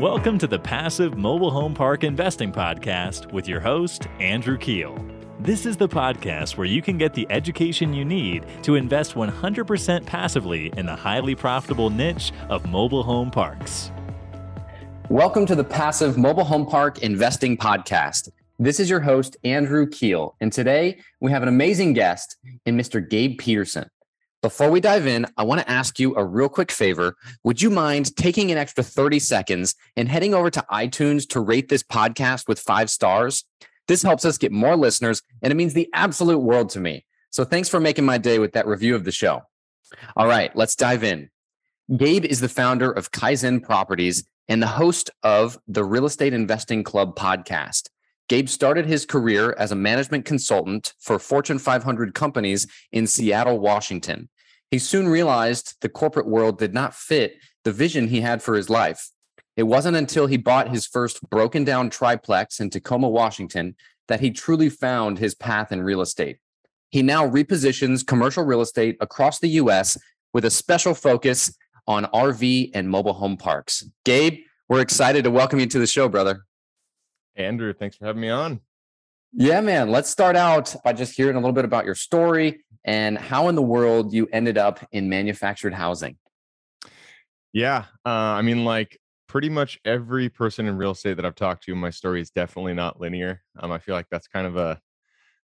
Welcome to the Passive Mobile Home Park Investing Podcast with your host, Andrew Keel. This is the podcast where you can get the education you need to invest 100% passively in the highly profitable niche of mobile home parks. Welcome to the Passive Mobile Home Park Investing Podcast. This is your host, Andrew Keel. And today we have an amazing guest in Mr. Gabe Peterson. Before we dive in, I want to ask you a real quick favor. Would you mind taking an extra 30 seconds and heading over to iTunes to rate this podcast with five stars? This helps us get more listeners, and it means the absolute world to me. So thanks for making my day with that review of the show. All right, let's dive in. Gabe is the founder of Kaizen Properties and the host of the Real Estate Investing Club podcast. Gabe started his career as a management consultant for Fortune 500 companies in Seattle, Washington. He soon realized the corporate world did not fit the vision he had for his life. It wasn't until he bought his first broken down triplex in Tacoma, Washington, that he truly found his path in real estate. He now repositions commercial real estate across the US with a special focus on RV and mobile home parks. Gabe, we're excited to welcome you to the show, brother. Andrew, thanks for having me on. Yeah, man. Let's start out by just hearing a little bit about your story and how in the world you ended up in manufactured housing. Yeah. Uh, I mean, like pretty much every person in real estate that I've talked to, my story is definitely not linear. Um, I feel like that's kind of a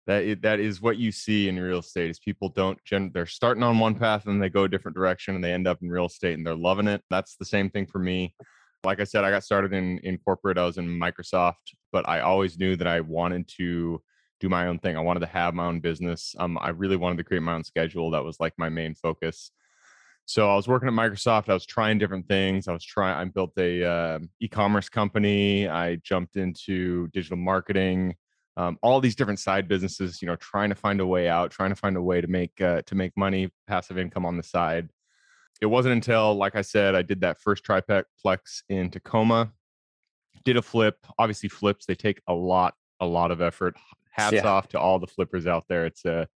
that that is what you see in real estate is people don't gen- they're starting on one path and they go a different direction and they end up in real estate and they're loving it. That's the same thing for me. Like I said, I got started in in corporate. I was in Microsoft, but I always knew that I wanted to do my own thing. I wanted to have my own business. Um, I really wanted to create my own schedule. That was like my main focus. So I was working at Microsoft. I was trying different things. I was trying. I built a uh, e-commerce company. I jumped into digital marketing. Um, all these different side businesses. You know, trying to find a way out, trying to find a way to make uh, to make money, passive income on the side. It wasn't until, like I said, I did that first triplex in Tacoma. Did a flip. Obviously, flips they take a lot, a lot of effort, hats yeah. off to all the flippers out there. It's a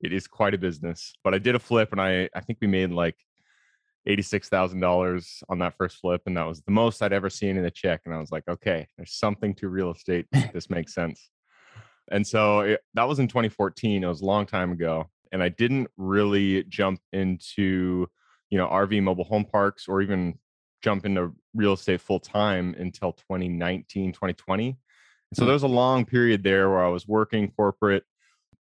it is quite a business. But I did a flip and I I think we made like $86,000 on that first flip and that was the most I'd ever seen in a check and I was like, okay, there's something to real estate. this makes sense. And so it, that was in 2014. It was a long time ago and I didn't really jump into, you know, RV mobile home parks or even jump into real estate full time until 2019, 2020 and so mm. there was a long period there where I was working corporate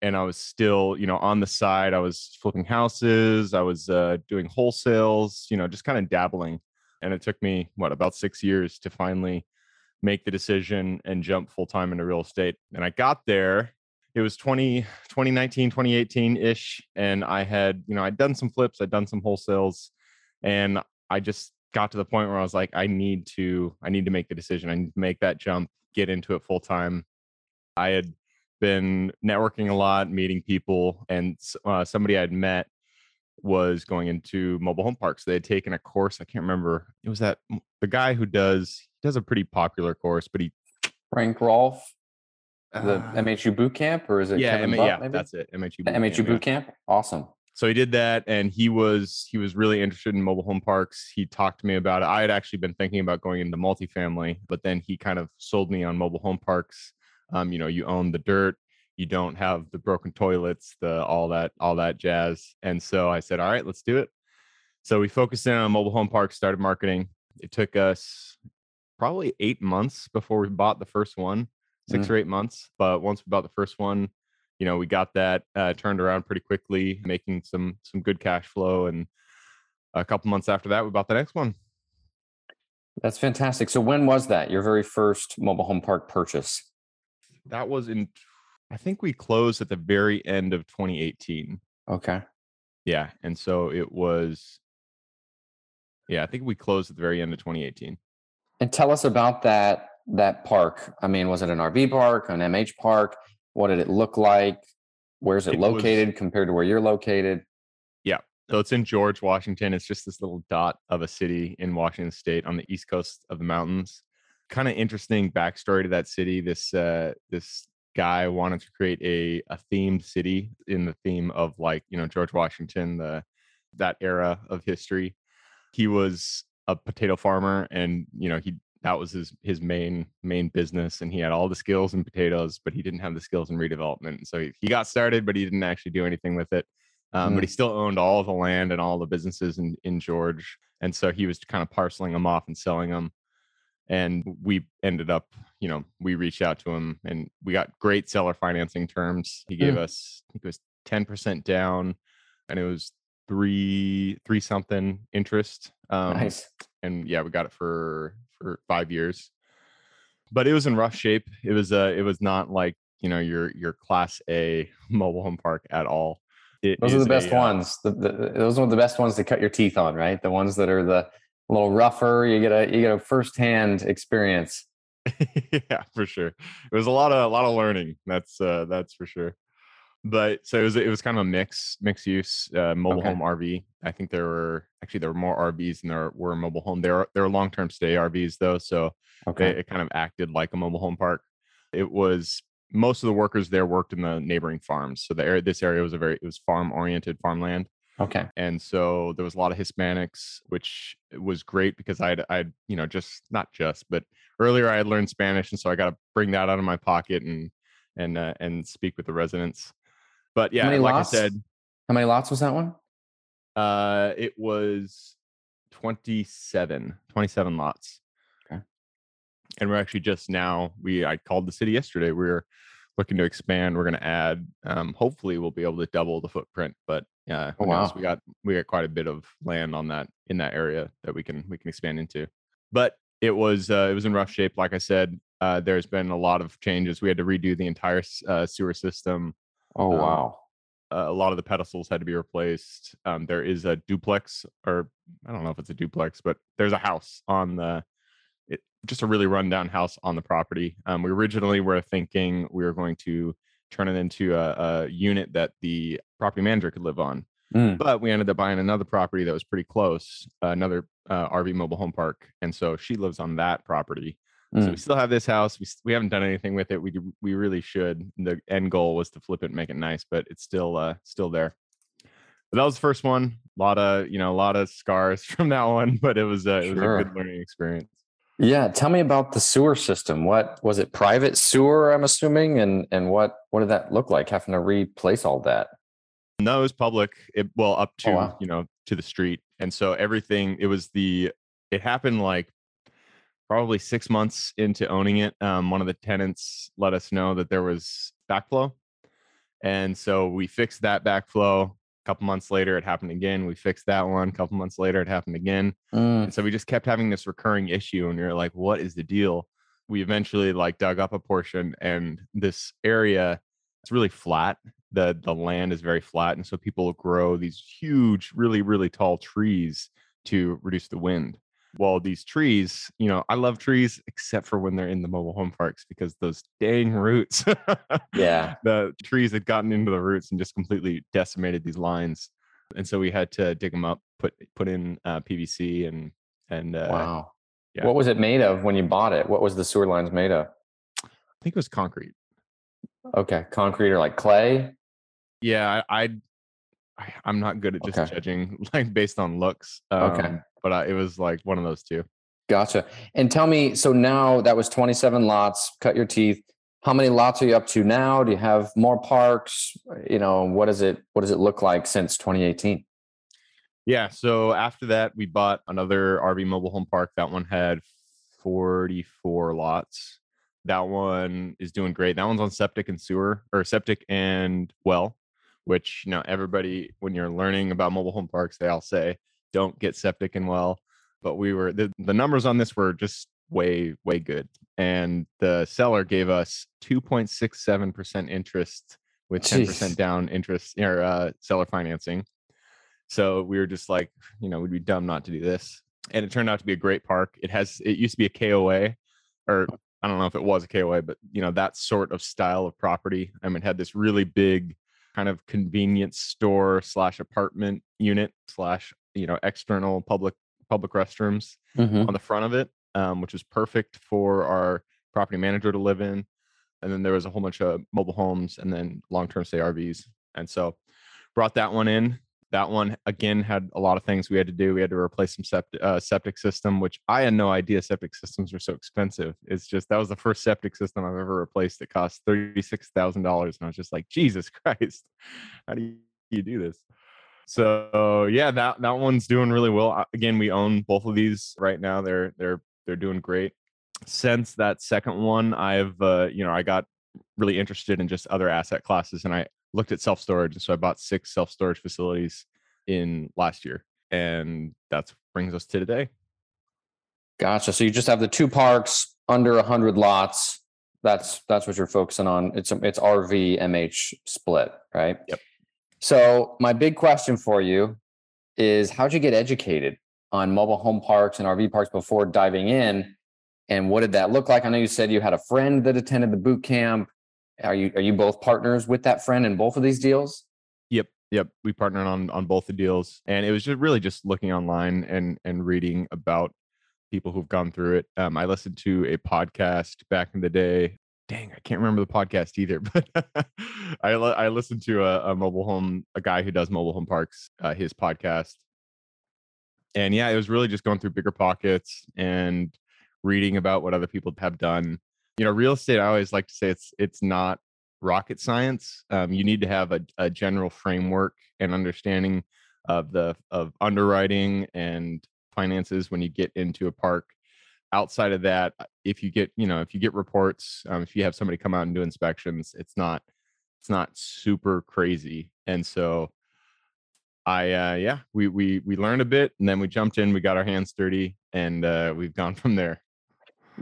and I was still, you know, on the side. I was flipping houses, I was uh, doing wholesales, you know, just kind of dabbling. And it took me, what, about six years to finally make the decision and jump full time into real estate. And I got there. It was 20, 2019, 2018 ish. And I had, you know, I'd done some flips, I'd done some wholesales. And I just got to the point where I was like, I need to, I need to make the decision. I need to make that jump get into it full time. I had been networking a lot, meeting people, and uh, somebody I'd met was going into mobile home parks. They had taken a course. I can't remember. It was that the guy who does does a pretty popular course, but he Frank Rolfe, the uh, MHU boot camp, or is it? Yeah, M- Butt, yeah, maybe? that's it. MHU boot MHU camp, boot camp. Awesome so he did that and he was he was really interested in mobile home parks he talked to me about it i had actually been thinking about going into multifamily but then he kind of sold me on mobile home parks um, you know you own the dirt you don't have the broken toilets the all that all that jazz and so i said all right let's do it so we focused in on mobile home parks started marketing it took us probably eight months before we bought the first one six mm. or eight months but once we bought the first one you know we got that uh, turned around pretty quickly making some some good cash flow and a couple months after that we bought the next one. That's fantastic. So when was that your very first mobile home park purchase? That was in i think we closed at the very end of 2018 okay. Yeah and so it was yeah i think we closed at the very end of 2018 and tell us about that that park i mean was it an rv park an mh park what did it look like? Where's it, it located was, compared to where you're located? Yeah. So it's in George, Washington. It's just this little dot of a city in Washington state on the east coast of the mountains. Kind of interesting backstory to that city. This uh this guy wanted to create a a themed city in the theme of like, you know, George Washington, the that era of history. He was a potato farmer and you know, he that was his his main main business and he had all the skills in potatoes but he didn't have the skills in redevelopment so he, he got started but he didn't actually do anything with it um, mm. but he still owned all the land and all the businesses in, in george and so he was kind of parceling them off and selling them and we ended up you know we reached out to him and we got great seller financing terms he gave mm. us i think it was 10% down and it was three three something interest um, nice and yeah we got it for for five years. But it was in rough shape. It was uh it was not like you know your your class A mobile home park at all. It those are the best a, uh ones. The, the, those are the best ones to cut your teeth on, right? The ones that are the a little rougher. You get a you get a firsthand experience. yeah, for sure. It was a lot of a lot of learning. That's uh that's for sure but so it was it was kind of a mix mixed use uh, mobile okay. home RV. I think there were actually there were more RVs than there were mobile home. There are there were long term stay RVs though, so okay, it, it, kind of acted like a mobile home park. It was most of the workers there worked in the neighboring farms, so the area this area was a very it was farm oriented farmland. Okay, and so there was a lot of Hispanics, which was great because I'd I'd you know just not just but earlier I had learned Spanish, and so I got to bring that out of my pocket and and uh, and speak with the residents but yeah, like lots? I said, how many lots was that one? Uh, it was 27, 27 lots. Okay. And we're actually just now, we, I called the city yesterday. We are looking to expand. We're going to add, um, hopefully we'll be able to double the footprint, but yeah, oh, wow. we got, we got quite a bit of land on that, in that area that we can, we can expand into. But it was, uh, it was in rough shape. Like I said, uh, there's been a lot of changes. We had to redo the entire uh, sewer system. Oh um, wow! a lot of the pedestals had to be replaced. Um, there is a duplex, or I don't know if it's a duplex, but there's a house on the, it, just a really rundown house on the property. Um, we originally were thinking we were going to turn it into a, a unit that the property manager could live on, mm. but we ended up buying another property that was pretty close, another uh, RV mobile home park, and so she lives on that property. Mm. So we still have this house. We we haven't done anything with it. We we really should. The end goal was to flip it and make it nice, but it's still uh still there. But that was the first one. A lot of you know a lot of scars from that one, but it was uh, it was a good learning experience. Yeah, tell me about the sewer system. What was it? Private sewer, I'm assuming, and and what what did that look like? Having to replace all that. No, it was public. It well up oh, to oh, wow. you know to the street, and so everything. It was the. It happened like probably six months into owning it, um, one of the tenants let us know that there was backflow. And so we fixed that backflow. A couple months later, it happened again. We fixed that one. A couple months later, it happened again. Mm. And so we just kept having this recurring issue. And you're like, what is the deal? We eventually like dug up a portion, and this area it's really flat. the The land is very flat, and so people grow these huge, really, really tall trees to reduce the wind well these trees you know i love trees except for when they're in the mobile home parks because those dang roots yeah. the trees had gotten into the roots and just completely decimated these lines and so we had to dig them up put put in uh, pvc and and uh, wow. yeah. what was it made of when you bought it? What was the sewer lines made of? I think it was concrete. Okay concrete or like clay? Yeah i, I i'm not good at just okay. judging like based on looks um, okay but uh, it was like one of those two. Gotcha. And tell me, so now that was 27 lots, cut your teeth. How many lots are you up to now? Do you have more parks? You know, what does it what does it look like since 2018? Yeah, so after that we bought another RV mobile home park. That one had 44 lots. That one is doing great. That one's on septic and sewer or septic and well, which you know everybody when you're learning about mobile home parks, they all say don't get septic and well. But we were the, the numbers on this were just way, way good. And the seller gave us 2.67% interest with 10% Jeez. down interest or uh, seller financing. So we were just like, you know, we'd be dumb not to do this. And it turned out to be a great park. It has, it used to be a KOA, or I don't know if it was a KOA, but you know, that sort of style of property. I mean, it had this really big kind of convenience store slash apartment unit slash you know external public public restrooms mm-hmm. on the front of it, um, which was perfect for our property manager to live in. And then there was a whole bunch of mobile homes and then long term stay RVs. And so brought that one in. that one again had a lot of things we had to do. We had to replace some septic, uh, septic system, which I had no idea septic systems were so expensive. It's just that was the first septic system I've ever replaced. It cost thirty six thousand dollars, and I was just like, Jesus Christ, how do you do this? So yeah, that that one's doing really well. Again, we own both of these right now. They're they're they're doing great. Since that second one, I've uh, you know I got really interested in just other asset classes, and I looked at self storage. And so I bought six self storage facilities in last year, and that brings us to today. Gotcha. So you just have the two parks under a hundred lots. That's that's what you're focusing on. It's it's RV MH split, right? Yep. So my big question for you is how'd you get educated on mobile home parks and RV parks before diving in? And what did that look like? I know you said you had a friend that attended the boot camp. Are you are you both partners with that friend in both of these deals? Yep, yep. We partnered on on both the deals, and it was just really just looking online and and reading about people who've gone through it. Um, I listened to a podcast back in the day. Dang, I can't remember the podcast either, but I I listened to a, a, mobile home a guy who does mobile home parks, uh, his podcast, and yeah, it was really just going through BiggerPockets and reading about what other people have done. You know real estate i always like to say it's it's not rocket science. Um, you need to have a, a general framework and understanding of the of underwriting and finances when you get into a park outside of that uh, if you get you know if you get reports um, if you have somebody come out and do inspections it's not it's not super crazy and so i uh yeah we we we learned a bit and then we jumped in we got our hands dirty and uh we've gone from there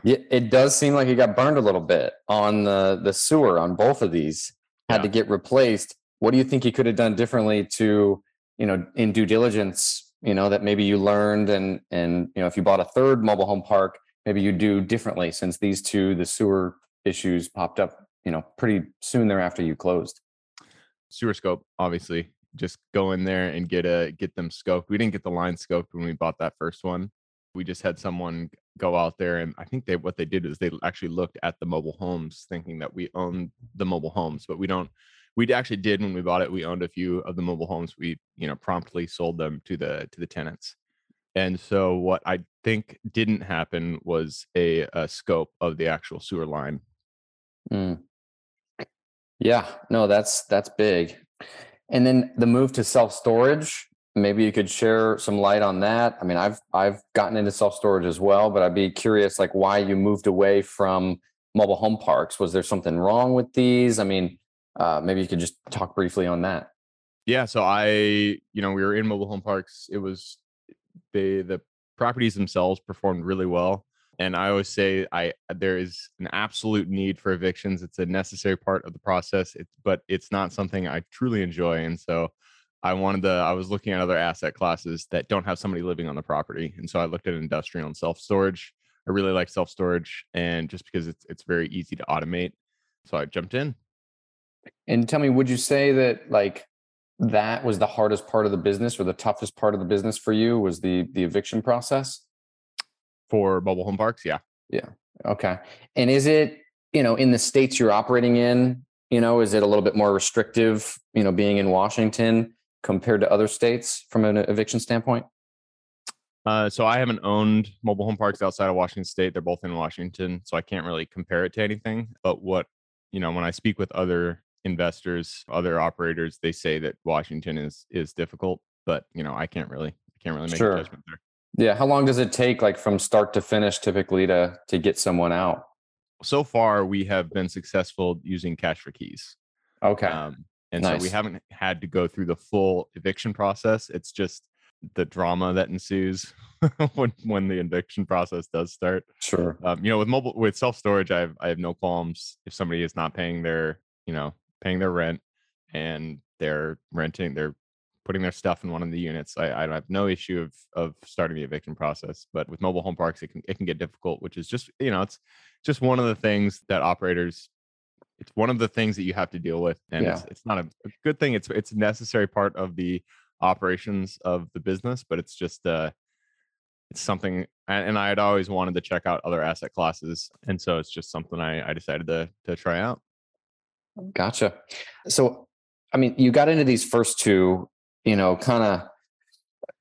yeah, it does seem like he got burned a little bit on the the sewer on both of these. Had yeah. to get replaced. What do you think he could have done differently to, you know, in due diligence, you know, that maybe you learned and and you know, if you bought a third mobile home park, maybe you do differently since these two, the sewer issues popped up, you know, pretty soon thereafter you closed. Sewer scope, obviously. Just go in there and get a get them scoped. We didn't get the line scoped when we bought that first one we just had someone go out there and i think they what they did is they actually looked at the mobile homes thinking that we own the mobile homes but we don't we actually did when we bought it we owned a few of the mobile homes we you know promptly sold them to the to the tenants. And so what i think didn't happen was a, a scope of the actual sewer line. Mm. yeah no that's that's big. And then the move to self storage maybe you could share some light on that. I mean i've i've gotten into self storage as well but i'd be curious like why you moved away from mobile home parks. Was there something wrong with these? I mean uh, maybe you could just talk briefly on that yeah so i you know we were in mobile home parks it was they the properties themselves performed really well and i always say i there is an absolute need for evictions it's a necessary part of the process it's but it's not something i truly enjoy and so I wanted to, I was looking at other asset classes that don't have somebody living on the property. And so I looked at industrial and self storage. I really like self storage and just because it's it's very easy to automate. So I jumped in. And tell me, would you say that like that was the hardest part of the business or the toughest part of the business for you was the the eviction process? For mobile home parks, yeah. Yeah. Okay. And is it, you know, in the states you're operating in, you know, is it a little bit more restrictive, you know, being in Washington? compared to other states from an eviction standpoint? Uh, so I haven't owned mobile home parks outside of Washington State. They're both in Washington, so I can't really compare it to anything. But what you know, when I speak with other investors, other operators, they say that Washington is is difficult. But you know, I can't really, I can't really make sure. a judgment there. Yeah, how long does it take, like from start to finish, typically to to get someone out? So far, we have been successful using cash for keys. Okay. Um, and nice. so we haven't had to go through the full eviction process. It's just the drama that ensues when when the eviction process does start. Sure. Um, you know, with mobile with self storage, I have I have no qualms if somebody is not paying their you know paying their rent and they're renting they're putting their stuff in one of the units. I, I don't have no issue of of starting the eviction process. But with mobile home parks, it can it can get difficult, which is just you know it's just one of the things that operators it's one of the things that you have to deal with and yeah. it's, it's not a, a, good thing it's it's a necessary part of the operations of the business but it's just uh it's something and, and i had always wanted to check out other asset classes and so it's just something i i decided to to try out gotcha so i mean you got into these first two you know, kind of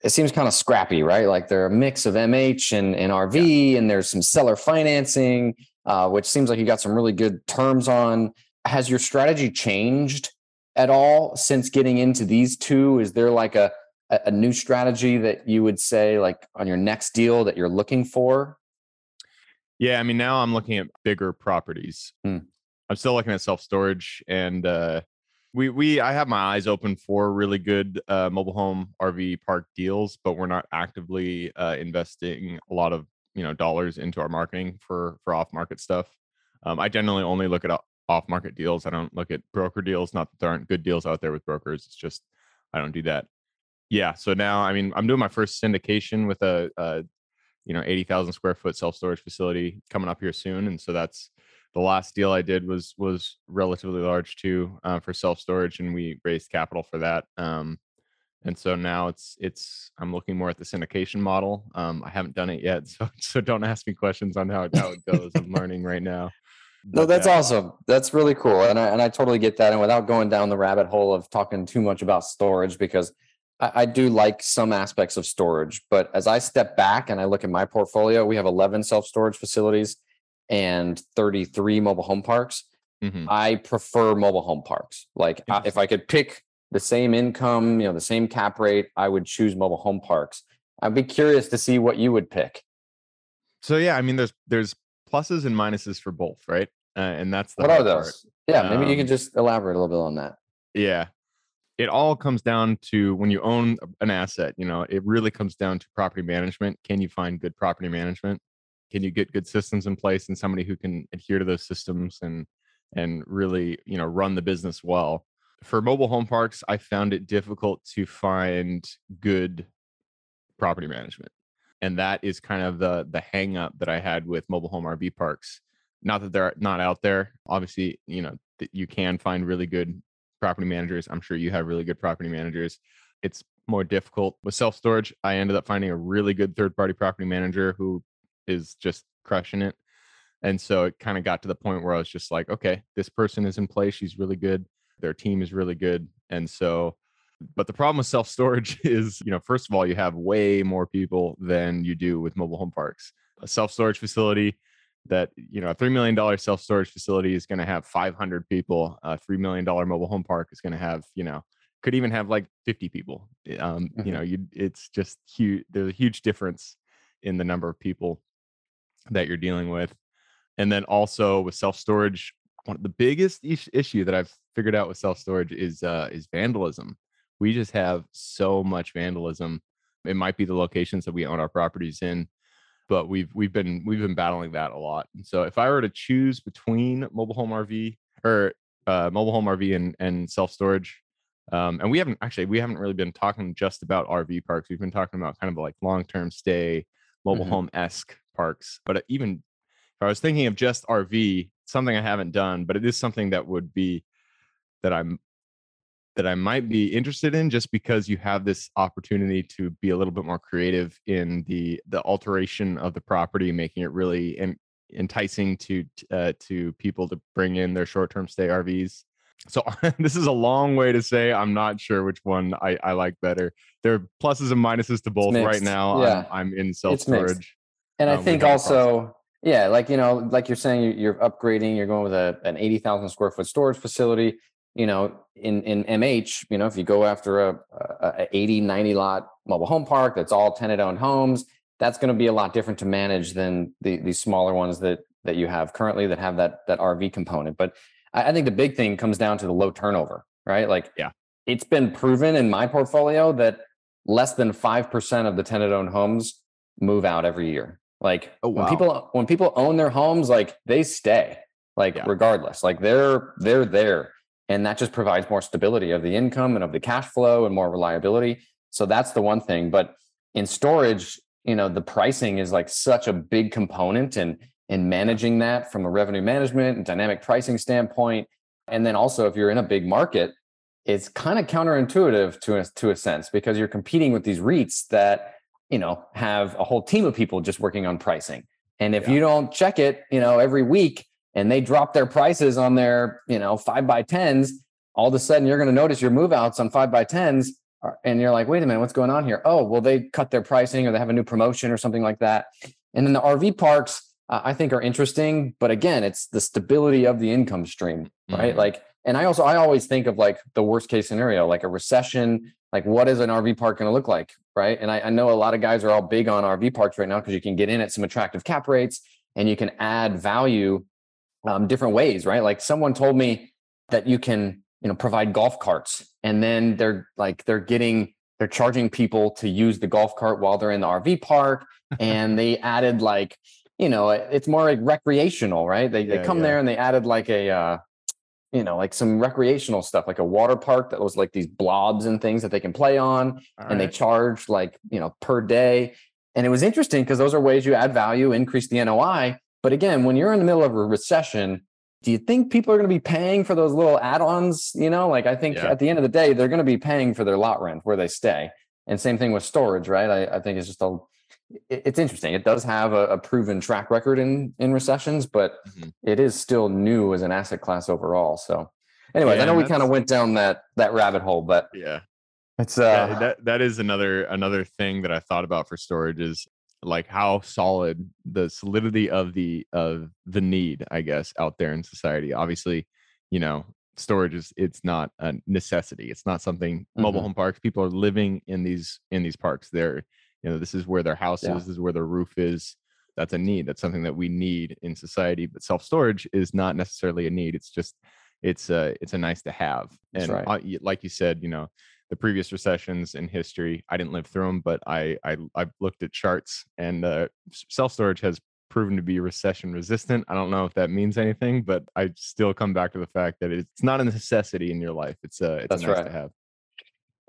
it seems kind of scrappy, right? Like they're a mix of MH and, and RV, yeah. and there's some seller financing, uh, which seems like you got some really good terms on. Has your strategy changed at all since getting into these two? Is there like a a new strategy that you would say like on your next deal that you're looking for? Yeah, I mean now I'm looking at bigger properties. Hmm. I'm still looking at self storage, and uh, we we I have my eyes open for really good uh, mobile home RV park deals, but we're not actively uh, investing a lot of you know dollars into our marketing for for off market stuff. Um, I generally only look at off market deals. I don't look at broker deals. Not that there aren't good deals out there with brokers. It's just I don't do that. Yeah. So now I mean I'm doing my first syndication with a, a you know 80,000 square foot self storage facility coming up here soon, and so that's the last deal I did was was relatively large too uh, for self storage, and we raised capital for that. Um, and so now it's it's I'm looking more at the syndication model. Um, I haven't done it yet, so so don't ask me questions on how it, how it goes. I'm learning right now. But, no, that's yeah. awesome. That's really cool, and I and I totally get that. And without going down the rabbit hole of talking too much about storage, because I, I do like some aspects of storage, but as I step back and I look at my portfolio, we have 11 self storage facilities and 33 mobile home parks. Mm-hmm. I prefer mobile home parks. Like if I could pick the same income, you know, the same cap rate, I would choose mobile home parks. I'd be curious to see what you would pick. So yeah, I mean, there's there's pluses and minuses for both, right? Uh, and that's what are those? Part. Yeah, maybe um, you can just elaborate a little bit on that. Yeah, it all comes down to when you own an asset. You know, it really comes down to property management. Can you find good property management? Can you get good systems in place and somebody who can adhere to those systems and and really you know run the business well? For mobile home parks i found it difficult to find good property management and that is kind of the the hang up that i had with mobile home rv parks. Not that they're not out there obviously you know you can find really good property managers. I'm sure you have really good property managers. It's more difficult with self storage i ended up finding a really good third party property manager who is just crushing it. And so it kind of got to the point where I was just like, okay, this person is in place. She's really good. Their team is really good. And so, but the problem with self storage is, you know, first of all, you have way more people than you do with mobile home parks. A self storage facility that, you know, a $3 million self storage facility is going to have 500 people. A $3 million mobile home park is going to have, you know, could even have like 50 people. Um, mm-hmm. You know, you, it's just huge. There's a huge difference in the number of people that you're dealing with. And then also with self storage, one of the biggest issue that I've figured out with self storage is uh, is vandalism. We just have so much vandalism. It might be the locations that we own our properties in, but we've we've been we've been battling that a lot. And so if I were to choose between mobile home RV or uh, mobile home RV and and self storage, um, and we haven't actually we haven't really been talking just about RV parks. We've been talking about kind of like long term stay, mobile mm-hmm. home esque parks. But even if I was thinking of just RV, something I haven't done, but it is something that would be that I'm that I might be interested in just because you have this opportunity to be a little bit more creative in the the alteration of the property, making it really enticing to uh, to people to bring in their short term stay RVs. So this is a long way to say I'm not sure which one I, I like better. There are pluses and minuses to both right now. Yeah. I'm, I'm in self storage. And I um, think also, yeah, like you know, like you're saying, you're upgrading. You're going with a, an eighty thousand square foot storage facility. You know, in in MH, you know, if you go after a, a, a 80, 90 lot mobile home park that's all tenant owned homes, that's going to be a lot different to manage than the these smaller ones that that you have currently that have that that RV component. But I, I think the big thing comes down to the low turnover, right? Like, yeah, it's been proven in my portfolio that less than five percent of the tenant owned homes move out every year. Like oh, wow. when people when people own their homes, like they stay, like yeah. regardless. Like they're they're there. And that just provides more stability of the income and of the cash flow and more reliability. So that's the one thing. But in storage, you know, the pricing is like such a big component and in managing that from a revenue management and dynamic pricing standpoint. And then also if you're in a big market, it's kind of counterintuitive to a, to a sense because you're competing with these REITs that you know, have a whole team of people just working on pricing. And if yeah. you don't check it, you know, every week and they drop their prices on their, you know, five by tens, all of a sudden you're going to notice your move outs on five by tens and you're like, wait a minute, what's going on here? Oh, well, they cut their pricing or they have a new promotion or something like that. And then the RV parks, uh, I think, are interesting. But again, it's the stability of the income stream, right? Mhm. Like, and I also I always think of like the worst case scenario, like a recession. Like, what is an RV park going to look like, right? And I, I know a lot of guys are all big on RV parks right now because you can get in at some attractive cap rates and you can add value um, different ways, right? Like someone told me that you can, you know, provide golf carts, and then they're like they're getting they're charging people to use the golf cart while they're in the RV park, and they added like, you know, it's more like recreational, right? They they come yeah. there and they added like a. Uh, you know, like some recreational stuff, like a water park that was like these blobs and things that they can play on, and they charge like you know per day. And it was interesting because those are ways you add value increase the noi but again when you're in the middle of a recession do you think people are going to be paying for those little add-ons you know? Like i think Yeah. at the end of the day they're going to be paying for their lot rent where they stay. And same thing with storage right? I, I think it's just a it's interesting it does have a, a proven track record in in recessions but Mhm. it is still new as an asset class overall so anyways Yeah, i know we kind of went down that that rabbit hole but yeah. it's uh Yeah, that that is another another thing that I thought about for storage is like how solid the solidity of the of the need, I guess, out there in society. Obviously, you know, storage is it's not a necessity. It's not something mobile Mhm. home parks. People are living in these in these parks. They're you know, this is where their house Yeah. is, this is where their roof is. That's a need. That's something that we need in society. But self storage is not necessarily a need. It's just it's a it's a nice to have. And right. like you said, you know, the previous recessions in history. I didn't live through them, but I I I've looked at charts and uh, self storage has proven to be recession resistant. I don't know if that means anything, but I still come back to the fact that it's not a necessity in your life. It's a it's That's a nice right. to have.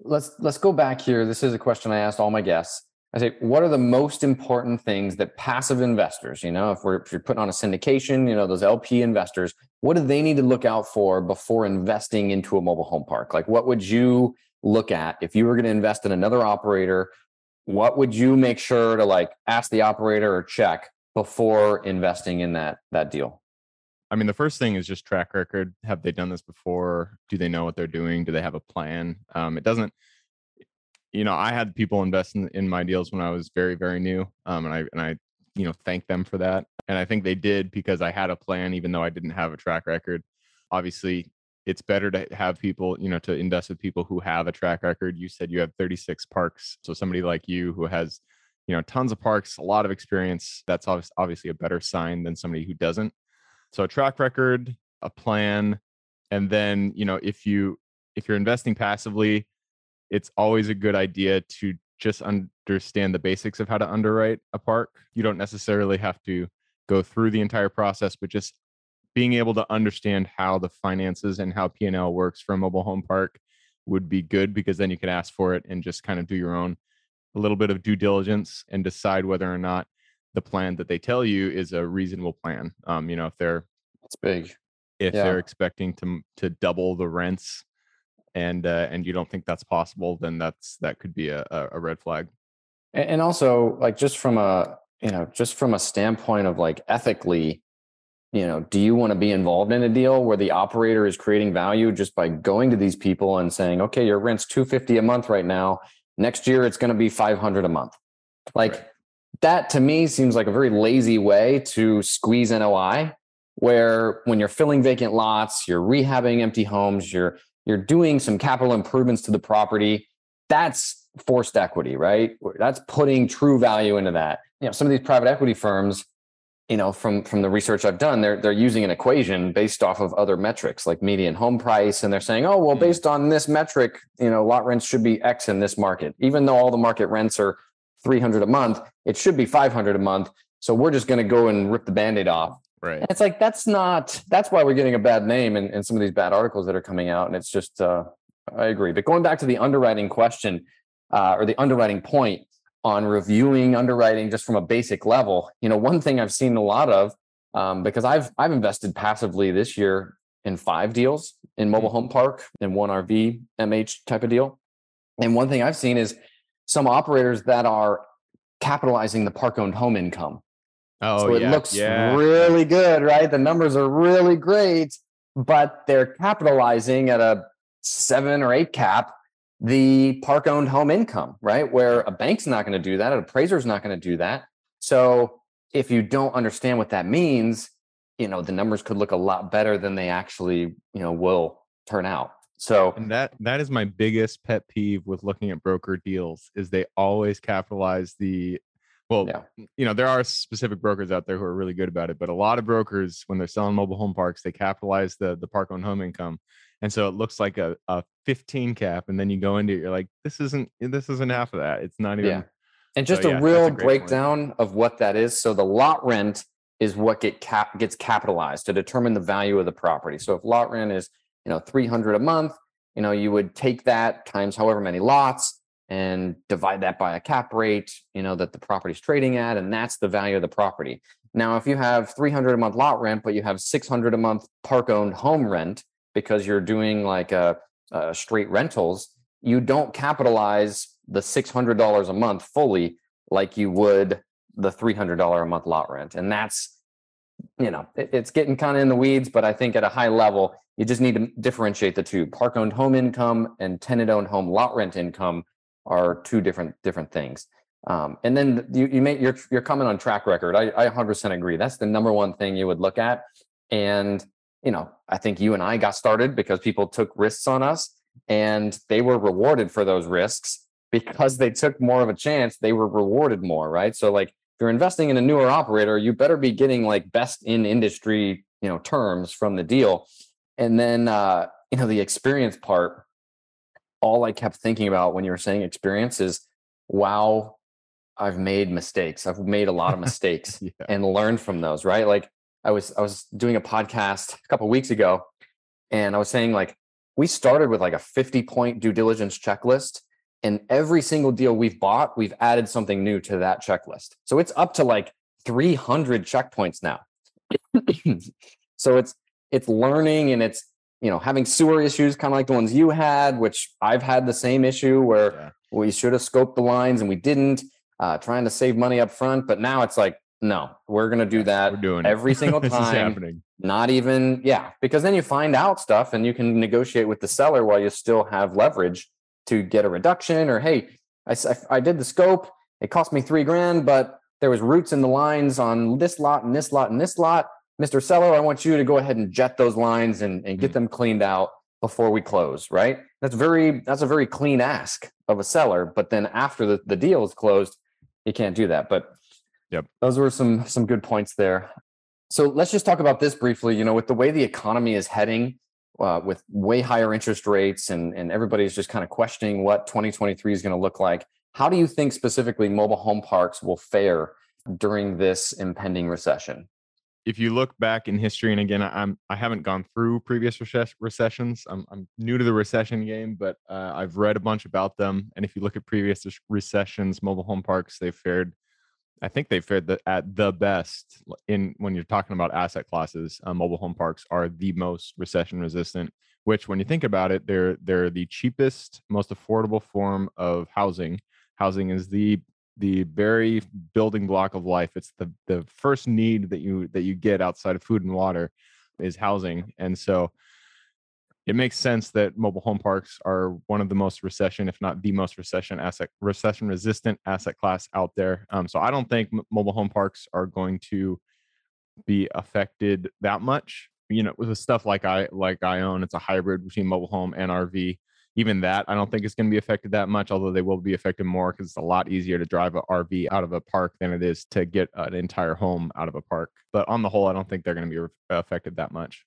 let's let's go back here. This is a question I asked all my guests. I say, what are the most important things that passive investors, you know, if we're if you're putting on a syndication, you know, those LP investors, what do they need to look out for before investing into a mobile home park? Like, what would you look at if you were going to invest in another operator? What would you make sure to like ask the operator or check before investing in that that deal? I mean, the first thing is just track record. Have they done this before? Do they know what they're doing? Do they have a plan? Um, it doesn't, you know, I had people invest in, in my deals when I was very, very new. Um, and I, and I, you know, thank them for that. And I think they did because I had a plan, even though I didn't have a track record. Obviously, it's better to have people, you know, to invest with people who have a track record. You said you have 36 parks. So somebody like you who has, you know, tons of parks, a lot of experience, that's obvi- obviously a better sign than somebody who doesn't. So a track record, a plan, and then, you know, if you if you're investing passively, it's always a good idea to just understand the basics of how to underwrite a park. You don't necessarily have to go through the entire process, but just being able to understand how the finances and how P&L works for a mobile home park would be good because then you could ask for it and just kind of do your own a little bit of due diligence and decide whether or not the plan that they tell you is a reasonable plan. Um, you know, if they're It's big. if Yeah. they're expecting to to double the rents and uh, and you don't think that's possible, then that's that could be a, a, red flag. And also like just from a you know just from a standpoint of like ethically you know do you want to be involved in a deal where the operator is creating value just by going to these people and saying okay your rent's 250 a month right now next year it's going to be 500 a month like Right. that to me seems like a very lazy way to squeeze NOI where when you're filling vacant lots you're rehabbing empty homes you're you're doing some capital improvements to the property that's forced equity, right? That's putting true value into that. You know, some of these private equity firms, you know, from from the research I've done, they're they're using an equation based off of other metrics like median home price, and they're saying, oh, well, Mm. based on this metric, you know, lot rents should be X in this market, even though all the market rents are three hundred a month, it should be five hundred a month. So we're just going to go and rip the band-aid off. Right. And it's like that's not that's why we're getting a bad name and, in some of these bad articles that are coming out. And it's just uh I agree. But going back to the underwriting question, uh, or the underwriting point on reviewing underwriting just from a basic level, you know, one thing I've seen a lot of, um, because I've I've invested passively this year in five deals in mobile home park and one RV MH type of deal. And one thing I've seen is some operators that are capitalizing the park owned home income Oh, so it yeah, looks yeah. really good, right? The numbers are really great, but they're capitalizing at a seven or eight cap. the park owned home income, right? Where a bank's not going to do that, an appraiser's not going to do that. So if you don't understand what that means, you know, the numbers could look a lot better than they actually, you know, will turn out. So and that that is my biggest pet peeve with looking at broker deals is they always capitalize the well, yeah. you know, there are specific brokers out there who are really good about it, but a lot of brokers when they're selling mobile home parks, they capitalize the the park owned home income. And so it looks like a, a 15 cap. And then you go into it, you're like, this isn't eh, this isn't half of that. It's not even yeah. And just so, a yeah, real a breakdown point. of what that is. So the lot rent is what get cap gets capitalized to determine the value of the property. So if lot rent is, you know, 300 a month, you know, you would take that times however many lots and divide that by a cap rate, you know, that the property's trading at, and that's the value of the property. Now, if you have 300 a month lot rent, but you have 600 a month park owned home rent because you're doing like a, a straight rentals, you don't capitalize the $600 a month fully like you would the $300 a month lot rent. And that's, you know, it, it's getting kind of in the weeds, but I think at a high level, you just need to differentiate the two. Park owned home income and tenant owned home lot rent income are two different different things. Um, and then you, you make your your comment on track record. I, I 100% agree. That's the number one thing you would look at. And you know, I think you and I got started because people took risks on us, and they were rewarded for those risks because they took more of a chance, they were rewarded more, right? So like if you're investing in a newer operator, you better be getting like best in industry, you know, terms from the deal. And then uh, you know, the experience part, all I kept thinking about when you were saying experience is wow, I've made mistakes. I've made a lot of mistakes yeah. and learned from those, right? Like I was I was doing a podcast a couple weeks ago and I was saying like we started with like a 50 point due diligence checklist and every single deal we've bought, we've added something new to that checklist. So it's up to like 300 checkpoints now. so it's it's learning and it's you know having sewer issues kind of like the ones you had which i've had the same issue where yeah. we should have scoped the lines and we didn't uh, trying to save money up front but now it's like no we're going to do that we're doing every single time. not even yeah because then you find out stuff and you can negotiate with the seller while you still have leverage to get a reduction or hey I, I did the scope. It cost me three grand but there was roots in the lines on this lot and this lot and this lot mr seller i want you to go ahead and jet those lines and, and get mm. them cleaned out before we close right that's very that's a very clean ask of a seller but then after the, the deal is closed you can't do that but yep those were some some good points there so let's just talk about this briefly you know with the way the economy is heading uh, with way higher interest rates and, and everybody's just kind of questioning what 2023 is going to look like. How do you think specifically mobile home parks will fare during this impending recession? If you look back in history, and again, I'm I haven't gone through previous recessions. I'm I'm new to the recession game, but uh, I've read a bunch about them. And if you look at previous recessions, mobile home parks they've fared I think they fared the, at the best in when you're talking about asset classes. Uh, mobile home parks are the most recession resistant. Which, when you think about it, they're they're the cheapest, most affordable form of housing. Housing is the the very building block of life. It's the the first need that you that you get outside of food and water is housing, and so it makes sense that mobile home parks are one of the most recession, if not the most recession asset, recession resistant asset class out there. Um, so I don't think m- mobile home parks are going to be affected that much. You know, with the stuff like I like I own, it's a hybrid between mobile home and RV. Even that, I don't think it's going to be affected that much. Although they will be affected more because it's a lot easier to drive an RV out of a park than it is to get an entire home out of a park. But on the whole, I don't think they're going to be affected that much.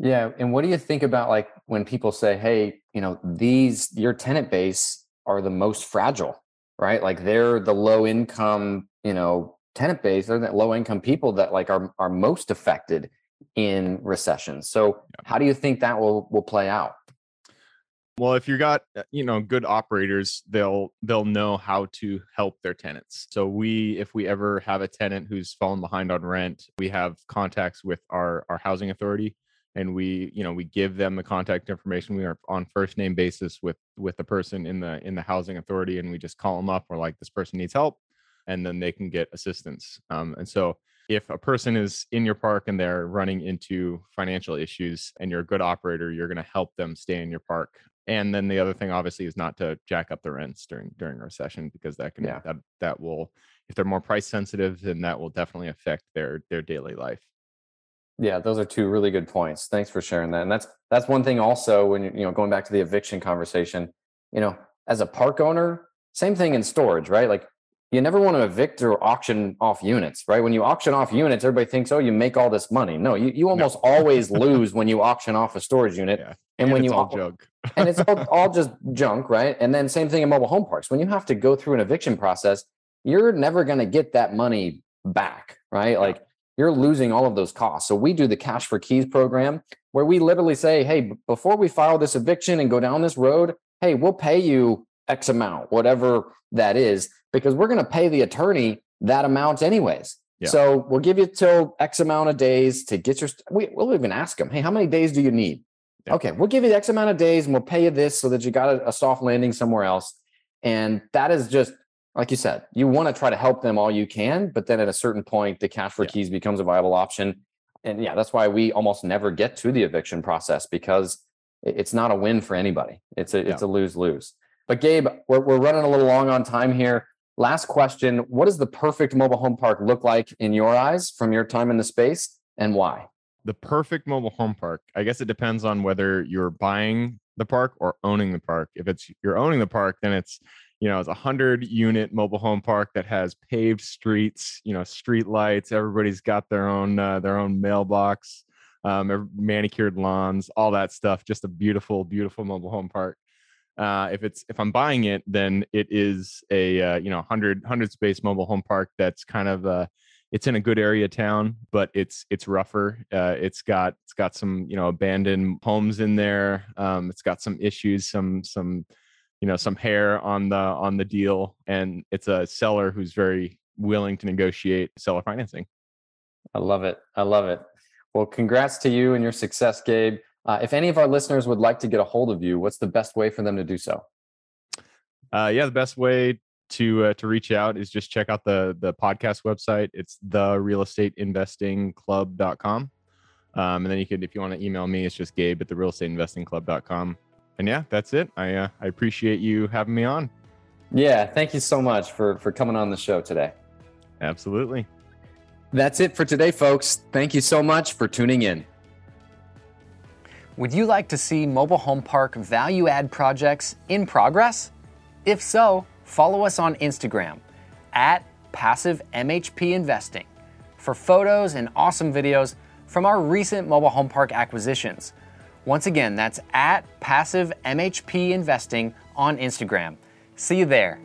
Yeah. And what do you think about like when people say, hey, you know, these, your tenant base are the most fragile, right? Like they're the low income, you know, tenant base, they're the low income people that like are, are most affected in recession. So yeah. how do you think that will, will play out? Well, if you got uh, you know good operators, they'll they'll know how to help their tenants. So we, if we ever have a tenant who's fallen behind on rent, we have contacts with our our housing authority and we you know we give them the contact information. We are on first name basis with with the person in the in the housing authority and we just call them up. We're like this person needs help and then they can get assistance. Um, and so if a person is in your park and they're running into financial issues and you're a good operator you're going to help them stay in your park and then the other thing obviously is not to jack up the rents during during a recession because that can Yeah. that that will if they're more price sensitive then that will definitely affect their their daily life Yeah, those are two really good points. Thanks for sharing that. And that's that's one thing also when you you know going back to the eviction conversation, you know, as a park owner, same thing in storage, right? Like you never want to evict or auction off units, right? When you auction off units, everybody thinks, oh, you make all this money. No, you, you almost always lose when you auction off a storage unit. Yeah. And, when it's you all junk and it's all, all just junk, right? And then same thing in mobile home parks. When you have to go through an eviction process, you're never going to get that money back, right? Like you're losing all of those costs. So we do the cash for keys program where we literally say, hey, before we file this eviction and go down this road, hey, we'll pay you X amount, whatever that is, because we're going to pay the attorney that amount anyways. Yeah. So we'll give you till X amount of days to get your. St- we, we'll even ask them, hey, how many days do you need? Yeah. Okay, we'll give you X amount of days and we'll pay you this so that you got a, a soft landing somewhere else. And that is just like you said, you want to try to help them all you can, but then at a certain point, the cash for Yeah. keys becomes a viable option. And yeah, that's why we almost never get to the eviction process because it's not a win for anybody. It's a it's a lose lose. But Gabe, we're we're running a little long on time here. Last question: What does the perfect mobile home park look like in your eyes from your time in the space, and why? the perfect mobile home park i guess it depends on whether you're buying the park or owning the park if it's you're owning the park then it's you know it's a hundred unit mobile home park that has paved streets you know street lights everybody's got their own uh, their own mailbox um, manicured lawns all that stuff just a beautiful beautiful mobile home park uh, if it's if i'm buying it then it is a uh, you know 100 100 space mobile home park that's kind of uh, it's in a good area town but it's it's rougher uh, it's got it's got some you know abandoned homes in there um, it's got some issues some some you know some hair on the on the deal and it's a seller who's very willing to negotiate seller financing I love it. I love it. Well, congrats to you and your success, Gabe. Uh, if any of our listeners would like to get a hold of you, what's the best way for them to do so? uh, yeah the best way to uh, to reach out is just check out the the podcast website it's the real estate investing club.com um, and then you could if you want to email me it's just gabe at the real estate investing club.com and yeah that's it i uh, i appreciate you having me on Yeah, thank you so much for for coming on the show today. absolutely That's it for today, folks. Thank you so much for tuning in. Would you like to see mobile home park value add projects in progress? If so, follow us on Instagram at Passive MHP Investing for photos and awesome videos from our recent mobile home park acquisitions. Once again, that's at Passive MHP Investing on Instagram. See you there.